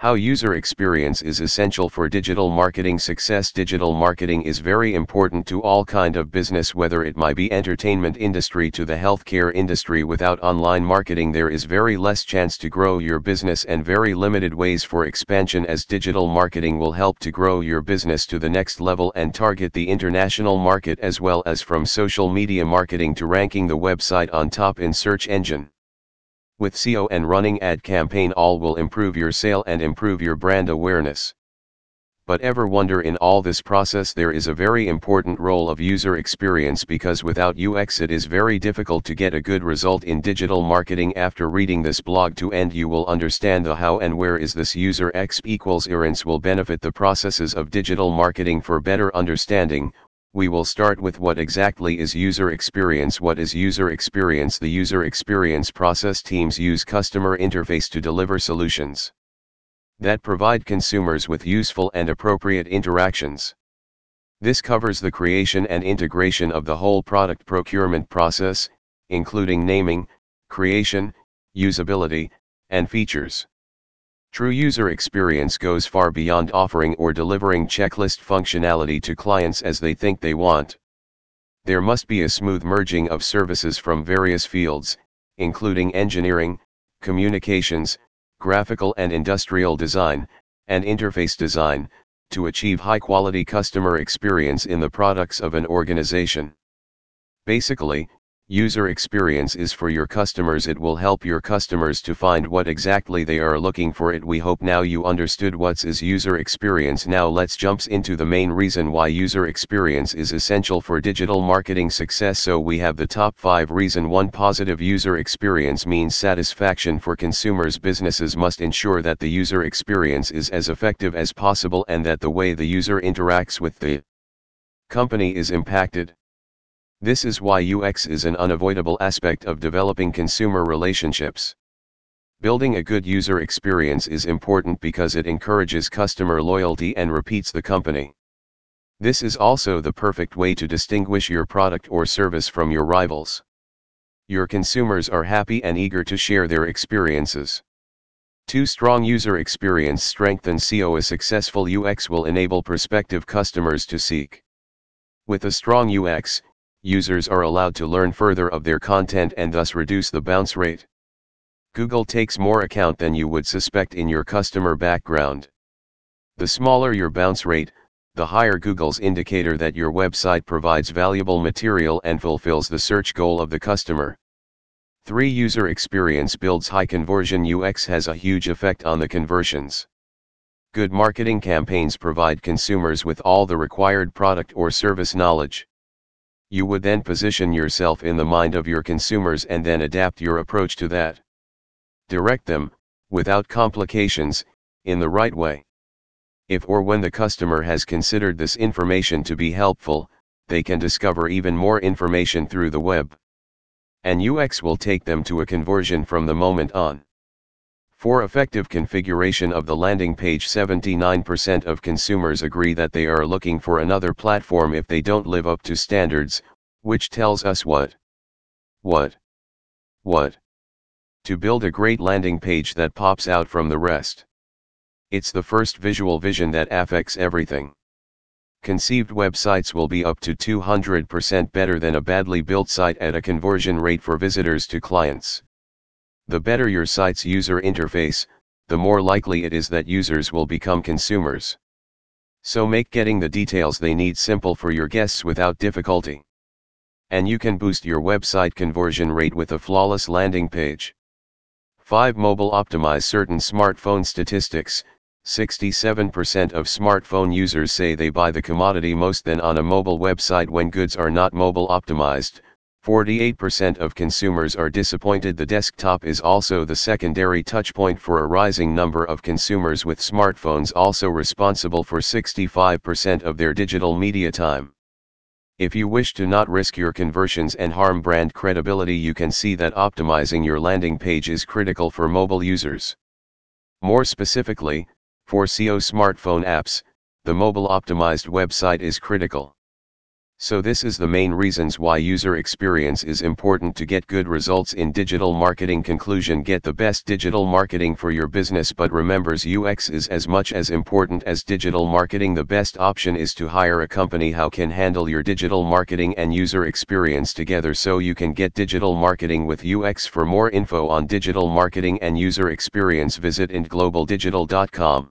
How user experience is essential for digital marketing success. Digital marketing is very important to all kind of business whether it might be entertainment industry to the healthcare industry. Without online marketing there is very less chance to grow your business and very limited ways for expansion as digital marketing will help to grow your business to the next level and target the international market as well as from social media marketing to ranking the website on top in search engine. With SEO and running ad campaign all will improve your sale and improve your brand awareness. But ever wonder in all this process there is a very important role of user experience because without UX it is very difficult to get a good result in digital marketing after reading this blog to end you will understand the how and where is this user X equals errands will benefit the processes of digital marketing for better understanding, we will start with what exactly is user experience. What is user experience? The user experience process teams use customer interface to deliver solutions that provide consumers with useful and appropriate interactions. This covers the creation and integration of the whole product procurement process, including naming, creation, usability, and features. True user experience goes far beyond offering or delivering checklist functionality to clients as they think they want. There must be a smooth merging of services from various fields, including engineering, communications, graphical and industrial design, and interface design, to achieve high quality customer experience in the products of an organization. Basically, User experience is for your customers. It will help your customers to find what exactly they are looking for. It we hope now you understood what's is user experience. Now let's jumps into the main reason why user experience is essential for digital marketing success. So we have the top 5 reason. 1 positive user experience means satisfaction for consumers. Businesses must ensure that the user experience is as effective as possible and that the way the user interacts with the company is impacted this is why UX is an unavoidable aspect of developing consumer relationships. Building a good user experience is important because it encourages customer loyalty and repeats the company. This is also the perfect way to distinguish your product or service from your rivals. Your consumers are happy and eager to share their experiences. Two strong user experience strengthens SEO. A successful UX will enable prospective customers to seek. With a strong UX, users are allowed to learn further of their content and thus reduce the bounce rate. Google takes more account than you would suspect in your customer background. The smaller your bounce rate, the higher Google's indicator that your website provides valuable material and fulfills the search goal of the customer. 3. User experience builds high conversion UX has a huge effect on the conversions. Good marketing campaigns provide consumers with all the required product or service knowledge. You would then position yourself in the mind of your consumers and then adapt your approach to that. Direct them, without complications, in the right way. If or when the customer has considered this information to be helpful, they can discover even more information through the web. And UX will take them to a conversion from the moment on. For effective configuration of the landing page 79% of consumers agree that they are looking for another platform if they don't live up to standards, which tells us what? What? What? To build a great landing page that pops out from the rest. It's the first visual vision that affects everything. Conceived websites will be up to 200% better than a badly built site at a conversion rate for visitors to clients. The better your site's user interface, the more likely it is that users will become consumers. So make getting the details they need simple for your guests without difficulty. And you can boost your website conversion rate with a flawless landing page. 5. Mobile Optimize certain smartphone statistics. 67% of smartphone users say they buy the commodity most than on a mobile website when goods are not mobile optimized, 48% of consumers are disappointed. The desktop is also the secondary touchpoint for a rising number of consumers with smartphones also responsible for 65% of their digital media time. If you wish to not risk your conversions and harm brand credibility you can see that optimizing your landing page is critical for mobile users. More specifically, for SEO smartphone apps, the mobile optimized website is critical. So this is the main reasons why user experience is important to get good results in digital marketing. Conclusion get the best digital marketing for your business but remembers UX is as much as important as digital marketing. The best option is to hire a company how can handle your digital marketing and user experience together so you can get digital marketing with UX for more info on digital marketing and user experience visit intglobaldigital.com